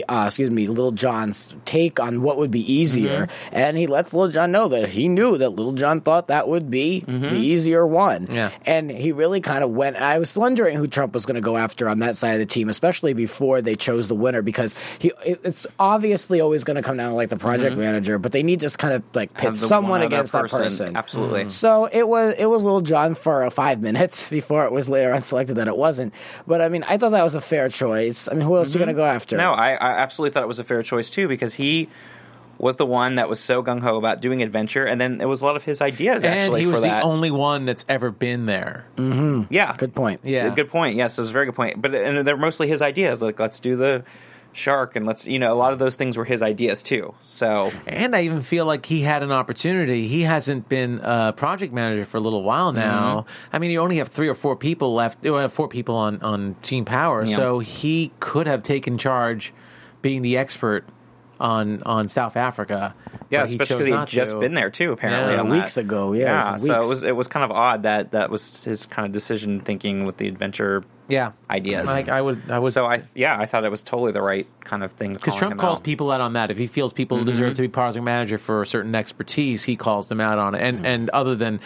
uh, excuse me, Little Jon's take on what would be easier, mm-hmm. and he lets Little Jon know that he knew that Little Jon thought that would be mm-hmm. the easier one. Yeah. and he really kind of went. I was wondering who Trump was going to go after on that side of the team, especially before they chose the winner, because he it- it's obviously always going to come down to like the project mm-hmm. manager, but they need to kind of like pit someone against that person. Absolutely. So it was it was Little Jon for uh, five minutes before it was later on selected that it wasn't. But I mean, I thought that was a fair choice. I mean, who else are you going to go after? No, I, I absolutely thought it was a fair choice too because he was the one that was so gung ho about doing adventure, and then it was a lot of his ideas and actually he was for that. the only one that's ever been there. yeah, Good point. Yeah. good point. Yes, it was a very good point. But and they're mostly his ideas. Like let's do the shark, and let's you know a lot of those things were his ideas too. So And I even feel like he had an opportunity. He hasn't been a project manager for a little while now. Mm-hmm. I mean, you only have three or four people left. You have four people on, on Team Power. Yeah. So he could have taken charge, being the expert on on South Africa. yeah, especially because he not had just to. been there too. Apparently, Yeah, weeks that. ago, yeah, it yeah. was so it was it was kind of odd that that was his kind of decision thinking with the adventure Yeah, ideas. Like I would, I would. so I yeah, I thought it was totally the right kind of thing. Because Trump calls out. people out on that. If he feels people Mm-hmm. deserve to be project manager for a certain expertise, he calls them out on it. Mm-hmm. And and other than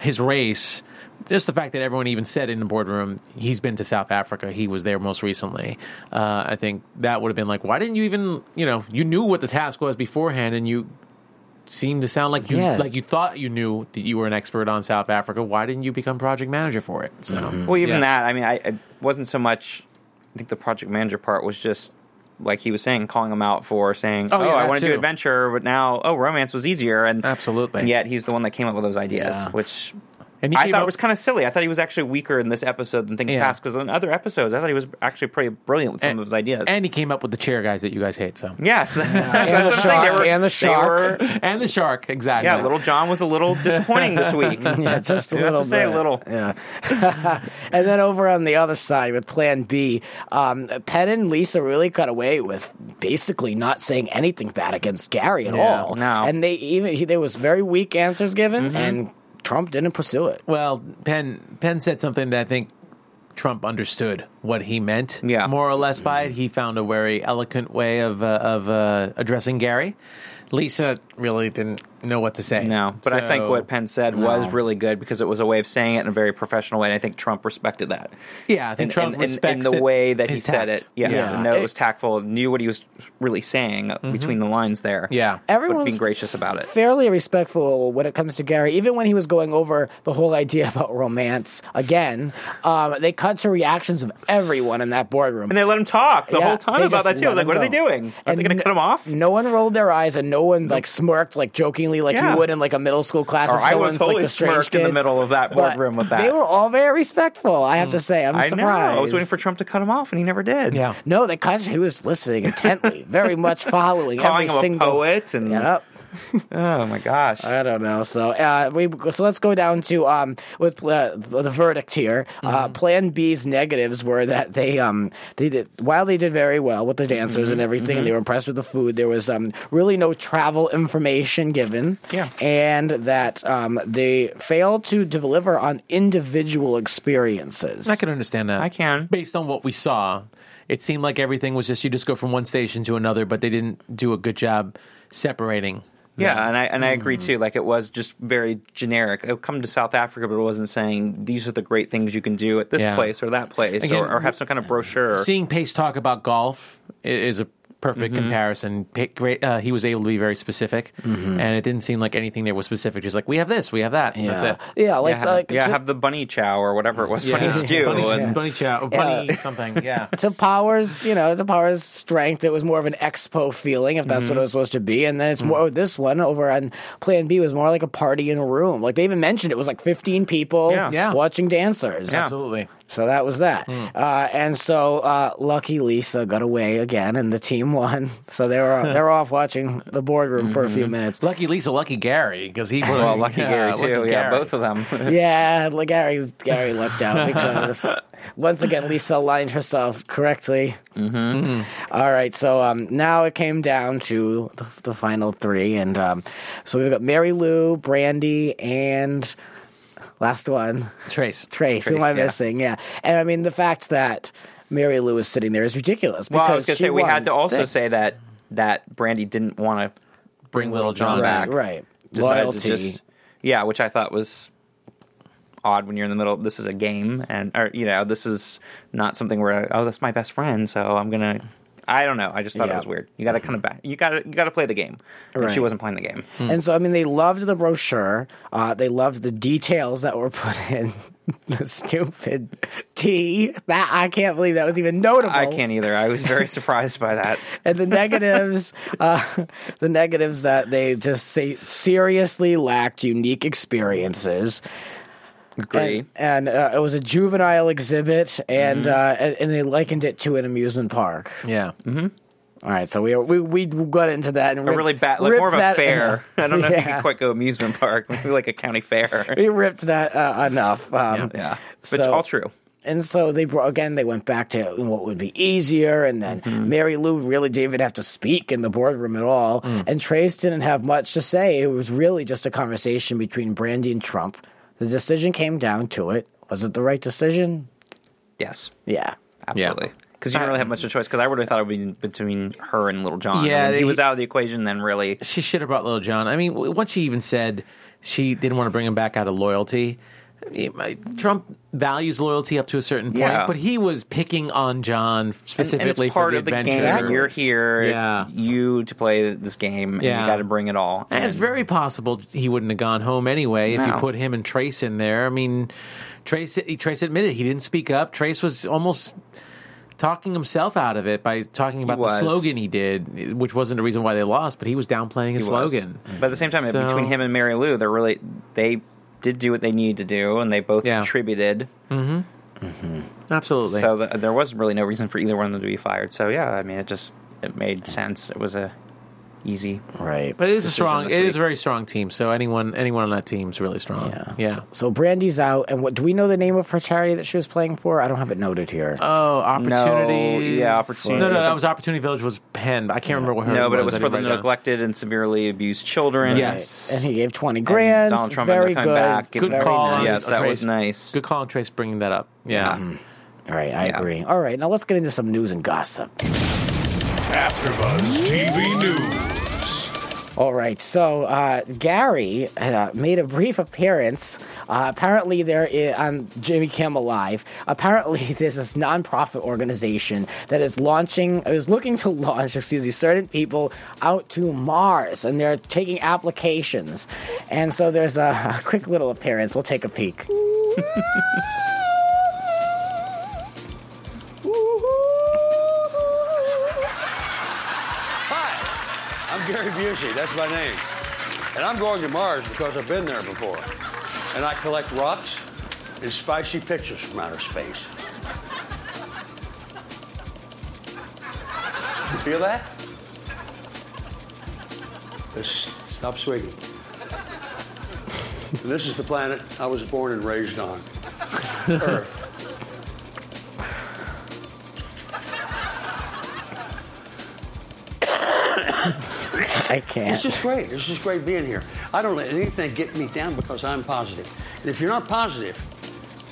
his race, just the fact that everyone even said in the boardroom he's been to South Africa, he was there most recently. Uh, I think that would have been like, why didn't you even, you know, you knew what the task was beforehand, and you seemed to sound like you Yeah. like you thought you knew that you were an expert on South Africa. Why didn't you become project manager for it? So Well, even yeah. that, I mean, I, I wasn't so much. I think the project manager part was just like he was saying, calling him out for saying, Oh, "Oh, yeah, I want to do adventure, but now, oh, romance was easier." And Absolutely. and yet he's the one that came up with those ideas, Yeah. which And he I came thought up- was kind of silly. I thought he was actually weaker in this episode than things Yeah. past. Because in other episodes, I thought he was actually pretty brilliant with some And- of his ideas. and he came up with the chair guys that you guys hate. So yes, and the what I'm saying. Shark, were- and the shark. were- and the shark exactly. yeah, little Jon was a little disappointing this week. Yeah, just a You have to little say a little. Yeah. and then over on the other side with Plan B, um, Penn and Lisa really cut away with basically not saying anything bad against Gary at Yeah, all. no. Mm-hmm. And they even he, there was very weak answers given, and Trump didn't pursue it. Well, Penn Penn said something that I think Trump understood what he meant. Yeah. more or less by it. He found a very eloquent way of uh, of uh, addressing Gary. Lisa really didn't know what to say. No, but I think what Penn said was really good because it was a way of saying it in a very professional way, and I think Trump respected that. Yeah, I think in, Trump in, in, in the it- way that he his said it. Yes, Yeah. no, it was tactful. Knew what he was really saying between the lines there. Yeah. but Everyone's being gracious about it. fairly respectful when it comes to Gary. Even when he was going over the whole idea about romance again, um, they cut to reactions of everyone in that boardroom. And they let him talk the Yeah, whole time about that too. I was like, what him are they doing? Are they going to cut him off? No one rolled their eyes, and no one like smirked like jokingly like Yeah. you would in like a middle school class. Or if I would someone's totally like the strange smirked in the middle of that boardroom with that. They were all very respectful. I have mm. to say, I'm I surprised. know. I was waiting for Trump to cut him off, and he never did. Yeah. No, they cut. He was listening intently, very much following calling every him single. a poet, and Yep. Oh my gosh, I don't know. So uh, we so let's go down to um with uh, the the verdict here. Uh, Mm-hmm. Plan B's negatives were that they um they did while they did very well with the dancers Mm-hmm. and everything, and they were impressed with the food. There was um really no travel information given. Yeah. and that um they failed to deliver on individual experiences. I can understand that. I can. Based on what we saw, it seemed like everything was just you just go from one station to another, but they didn't do a good job separating. Yeah, and I and I agree mm-hmm. too. Like it was just very generic. It come to South Africa, but it wasn't saying these are the great things you can do at this Yeah. place or that place, Again, or, or have some kind of brochure. Seeing Pace talk about golf is a perfect Mm-hmm. comparison. Great, uh, he was able to be very specific, and it didn't seem like anything there was specific. Just like we have this, we have that. yeah, That's it. yeah, like yeah, like yeah to- have the bunny chow or whatever it was, bunny stew. bunny, and- bunny chow, bunny something. Yeah. to Powers, you know, to Powers' strength, it was more of an expo feeling, if that's what it was supposed to be. And then it's more this one over on Plan B was more like a party in a room. Like they even mentioned it was like 15 people Yeah. Yeah. watching dancers. Yeah. Absolutely. So that was that. Uh, and so uh, Lucky Lisa got away again, and the team won. So they were they were off watching the boardroom for a few minutes. Lucky Lisa, lucky Gary, because he was well, lucky Gary too. lucky Yeah, Gary. both of them. Yeah, like Gary Gary lucked out because once again Lisa aligned herself correctly. Mm-hmm. right, so um, now it came down to the, the final three, and um, so we've got Mary Lou, Brande, and last one Trace. Trace. who am I yeah. missing? Yeah, and I mean the fact that. Marilu is sitting there is ridiculous. Well, I was because going to say we had to also thing. say that that Brande didn't want to Bring Little Jon right, back. right. to Loyalty. just yeah, which I thought was odd when you're in the middle. This is a game, and or you know, this is not something where oh, that's my best friend, so I'm gonna. I don't know. I just thought Yeah. it was weird. You got to kind of back. You got to you got to play the game. And she wasn't playing the game. And so, I mean, they loved the brochure. Uh, they loved the details that were put in. the stupid tea That I can't believe that was even notable. I can't either. I was very surprised by that. and the negatives, uh, the negatives that they just say seriously lacked unique experiences. Agree. And, and uh, it was a juvenile exhibit, and Mm-hmm. uh, and, and they likened it to an amusement park. Yeah. All right, so we we we got into that and a really bad, like ripped more of a that- fair. I don't know if you Yeah. could quite go amusement park, maybe like a county fair. We ripped that uh, enough. Um, yeah, but so- all true. And so they brought again. They went back to what would be easier, and then Mm-hmm. Marilu really didn't even have to speak in the boardroom at all. Mm. And Trace didn't have much to say. It was really just a conversation between Brande and Trump. The decision came down to it. Was it the right decision? Yes, Yeah. absolutely. Because you don't really have much of a choice. Because I would have thought it would be between her and Little Jon. Yeah, When he they- was out of the equation. Then really, She should have brought Little Jon. I mean, w- once she even said she didn't want to bring him back out of loyalty. I mean, my- Trump values loyalty up to a certain point, Yeah. but he was picking on Jon specifically and it's part for the of the adventure. game. You're here, Yeah. you to play this game, and Yeah. you got to bring it all. And it's very possible he wouldn't have gone home anyway if you put him and Trace in there. I mean, Trace Trace admitted he didn't speak up. Trace was almost talking himself out of it by talking about the slogan he did, which wasn't the reason why they lost, but he was downplaying his He was. slogan. But at the same time, So- between him and Marilu, they're really they did do what they needed to do, and they both Yeah. contributed. Mm-hmm. Mm-hmm. Absolutely. So th there was really no reason for either one of them to be fired. So yeah, I mean, it just it made sense. It was a easy. Right. but it is a strong. this It is week. a very strong team. So anyone anyone on that team is really strong. yeah. Yeah. So Brande's out, and what do we know the name of her charity that she was playing for? I don't have it noted here. Oh, opportunity. yeah, Opportunity. No, no, that was Opportunity Village was penned. I can't remember what her No, but it was. was for the didn't write it down. neglected and severely abused children. Yes. and he gave twenty And grand. Donald Trump very ended up good. back. Good very call. nice. Yes, that Trace. was nice. Good call on Trace bringing that up. Yeah. Mm-hmm. All right, I Yeah. agree. All right, now let's get into some news and gossip. AfterBuzz TV News. All right, so uh, Gary uh, made a brief appearance. Uh, apparently, there on Jimmy Kimmel Live. Apparently, there's this nonprofit organization that is launching, is looking to launch, excuse me, certain people out to Mars, and they're taking applications. And so there's a, a quick little appearance. We'll take a peek. Gary Busey. That's my name. And I'm going to Mars because I've been there before. And I collect rocks and spicy pictures from outer space. You feel that? Stop swinging. this is the planet I was born and raised on. Earth. I can't. It's just great. It's just great being here. I don't let anything get me down because I'm positive. And if you're not positive,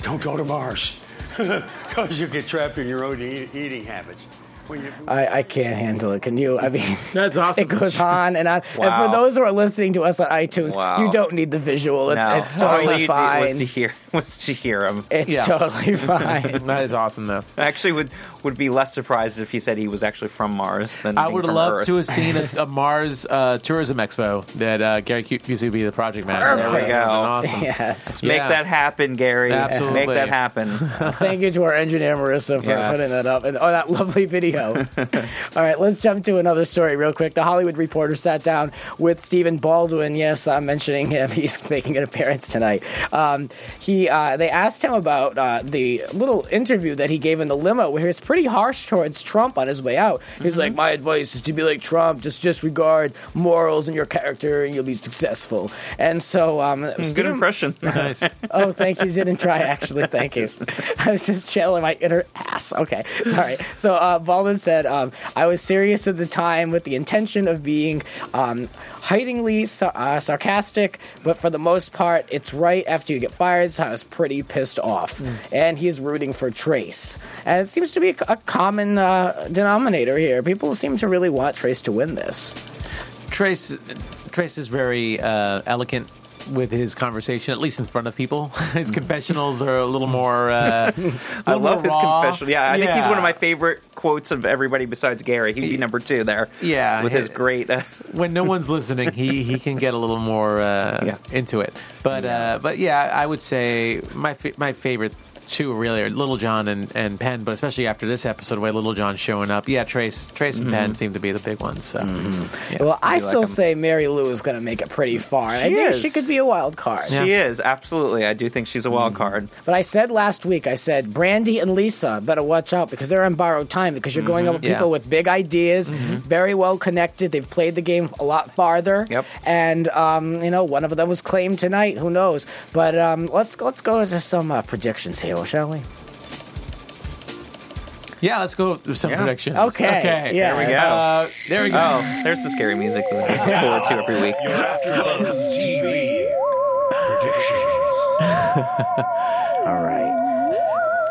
don't go to Mars because you get trapped in your own e- eating habits. When you, I, I can't handle it. Can you? I mean, That's awesome. It goes on and on. And for those who are listening to us on iTunes, Wow. you don't need the visual. It's no, it's all totally you fine. was to hear was to hear him. it's Yeah. totally fine. That is awesome, though. I actually would would be less surprised if he said he was actually from Mars than I would have from loved Earth. to have seen a, a Mars uh, tourism expo that uh, Gary Busey would be the project manager. There we go. Awesome. yes. Make Yeah. that happen, Gary. Absolutely. Make that happen. Thank you to our engineer Marissa for Yes. putting that up and oh that lovely video. All right, let's jump to another story real quick. The Hollywood Reporter sat down with Stephen Baldwin. Yes, I'm mentioning him. He's making an appearance tonight. Um, he uh, they asked him about uh, the little interview that he gave in the limo where he was pretty harsh towards Trump on his way out. He's Mm-hmm. like, "My advice is to be like Trump. Just disregard morals and your character, and you'll be successful." And so, um, Good Stephen- impression. Nice. Oh, thank you. Didn't try actually. Thank you. I was just chilling my inner ass. Okay, sorry. So uh, Alden said, um, "I was serious at the time with the intention of being um, heighteningly sa- uh, sarcastic, but for the most part, it's right after you get fired. So I was pretty pissed off." And he's rooting for Trace, and it seems to be a, a common uh, denominator here. People seem to really want Trace to win this. Trace Trace is very uh, elegant with his conversation, at least in front of people. His confessionals are a little more. Uh, I little love more his raw. confession. Yeah, I think he's one of my favorite quotes of everybody besides Gary. He'd be number two there. Yeah, with his great. Uh, when no one's listening, he, he can get a little more uh, Yeah. into it. But uh, but yeah, I would say my fa- my favorite two really are Little Jon and, and Penn. But especially after this episode, where Little Jon showing up, yeah, Trace Trace and Penn seem to be the big ones. So yeah. Well, I still him. say Marilu is going to make it pretty far. I She think is. she could be a wild card. She is absolutely. I do think she's a wild card. But I said last week, I said Brande and Lisa better watch out because they're on borrowed time because you're going up with Yeah. people with big ideas, very well connected. They've played the game a lot farther. Yep. And um, you know, one of them was claimed tonight. Who knows? But um, let's let's go into some uh, predictions here, shall we? yeah, let's go through some Yeah. predictions. Okay, okay, yeah. There we go. Uh, there we go. Oh, there's the scary music that I look forward to every week. Your AfterBuzz TV predictions. All right.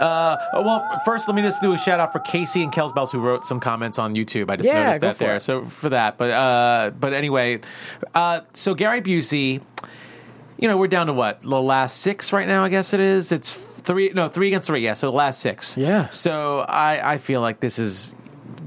Oh, well, first, let me just do a shout out for Casey and Kels Bells who wrote some comments on YouTube. I just Yeah, noticed that there. it. So for that, but uh, but anyway, uh, so Gary Busey, you know, we're down to what the last six right now. I guess it is. It's three, no, three against three. Yeah, so the last six. Yeah. So I I feel like this is.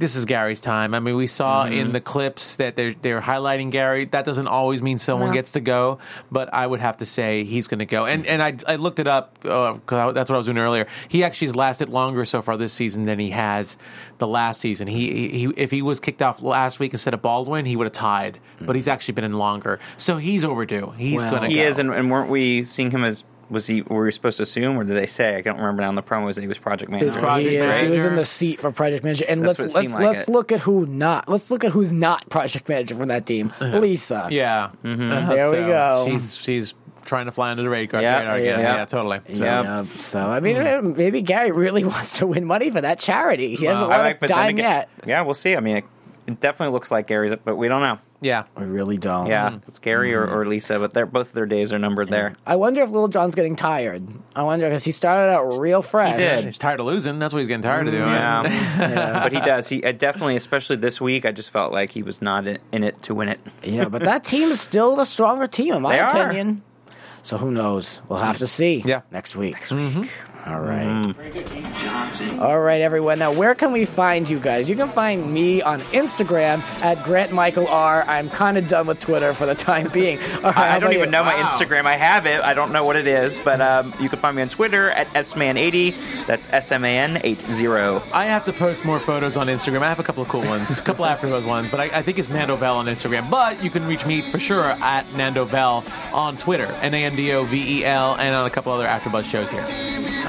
This is Gary's time. I mean, we saw Mm-hmm. in the clips that they're they're highlighting Gary. That doesn't always mean someone No. gets to go, but I would have to say he's going to go. And and I I looked it up because that's what I was doing earlier. He actually has lasted longer so far this season than he has the last season. He he if he was kicked off last week instead of Baldwin, he would have tied. But he's actually been in longer, so he's overdue. He's Well- going to go. He go. is, and, and weren't we seeing him as? Was he? Were we supposed to assume, or did they say? I don't remember now in the promos that he was project manager. project he, is, he was in the seat for project manager, and That's let's let's like let's it. look at who not. Let's look at who's not project manager from that team. Lisa. yeah. Mm-hmm. Uh, There we go. She's she's trying to fly under the radar. Yeah, radar again. yeah. yeah, totally. So, Yeah. So I mean, Hmm. maybe Gary really wants to win money for that charity. He hasn't won like- a dime again- yet. Yeah, we'll see. I mean, it, it definitely looks like Gary's, but we don't know. Yeah. I really don't. Yeah, it's Gary or, or Lisa, but they're both their days are numbered there. I wonder if Little Jon's getting tired. I wonder because he started out real fresh. He did. He's tired of losing. That's what he's getting tired of doing. Yeah. but he does. He uh, definitely, especially this week, I just felt like he was not in, in it to win it. Yeah, but that team is still the stronger team, in my They are. opinion. So who knows? We'll have to see. Yeah. Next week. Next week. All right. Very good, King Johnson. All right, everyone. Now, where can we find you guys? You can find me on Instagram at Grant Michael R. I'm kind of done with Twitter for the time being. All right, how I, I don't even you? know my Wow. Instagram. I have it. I don't know what it is, but um, you can find me on Twitter at sman80. That's sman80. I have to post more photos on Instagram. I have a couple of cool ones, a couple after those ones, but I, I think it's Nando Bell on Instagram. But you can reach me for sure at Nando Bell on Twitter, N A N D O V E L, and on a couple other AfterBuzz shows here.